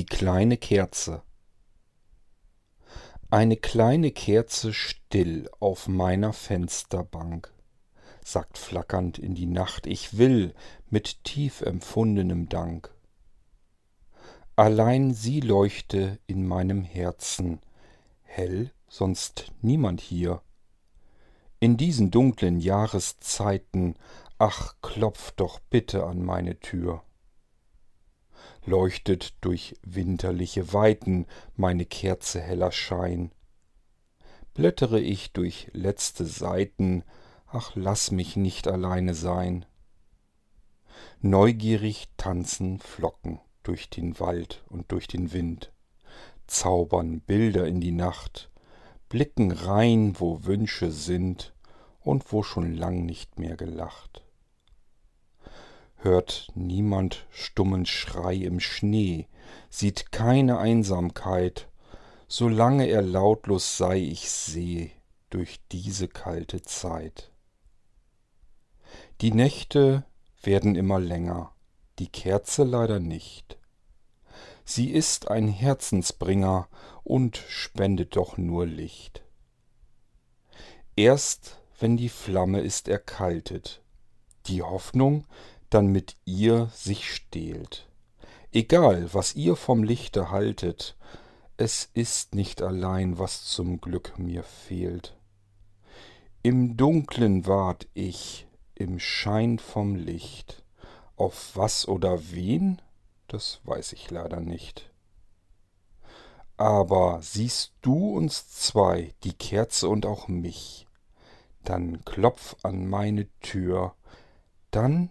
Die kleine Kerze Eine kleine Kerze still auf meiner Fensterbank sagt flackernd in die Nacht Ich will mit tief empfundenem Dank. Allein sie leuchte in meinem Herzen, hell, sonst niemand hier. In diesen dunklen Jahreszeiten, ach, klopf doch bitte an meine Tür leuchtet durch winterliche Weiten meine Kerze heller Schein. Blättere ich durch letzte Seiten, ach lass mich nicht alleine sein. Neugierig tanzen Flocken durch den Wald und durch den Wind, zaubern Bilder in die Nacht, blicken rein, wo Wünsche sind und wo schon lang nicht mehr gelacht hört niemand stummen Schrei im Schnee, sieht keine Einsamkeit, solange er lautlos sei, ich seh durch diese kalte Zeit. Die Nächte werden immer länger, die Kerze leider nicht. Sie ist ein Herzensbringer und spendet doch nur Licht. Erst wenn die Flamme ist erkaltet, die Hoffnung dann mit ihr sich stehlt. Egal, was ihr vom Lichte haltet, es ist nicht allein, was zum Glück mir fehlt. Im Dunklen ward ich, im Schein vom Licht. Auf was oder wen, das weiß ich leider nicht. Aber siehst du uns zwei, die Kerze und auch mich, dann klopf an meine Tür, dann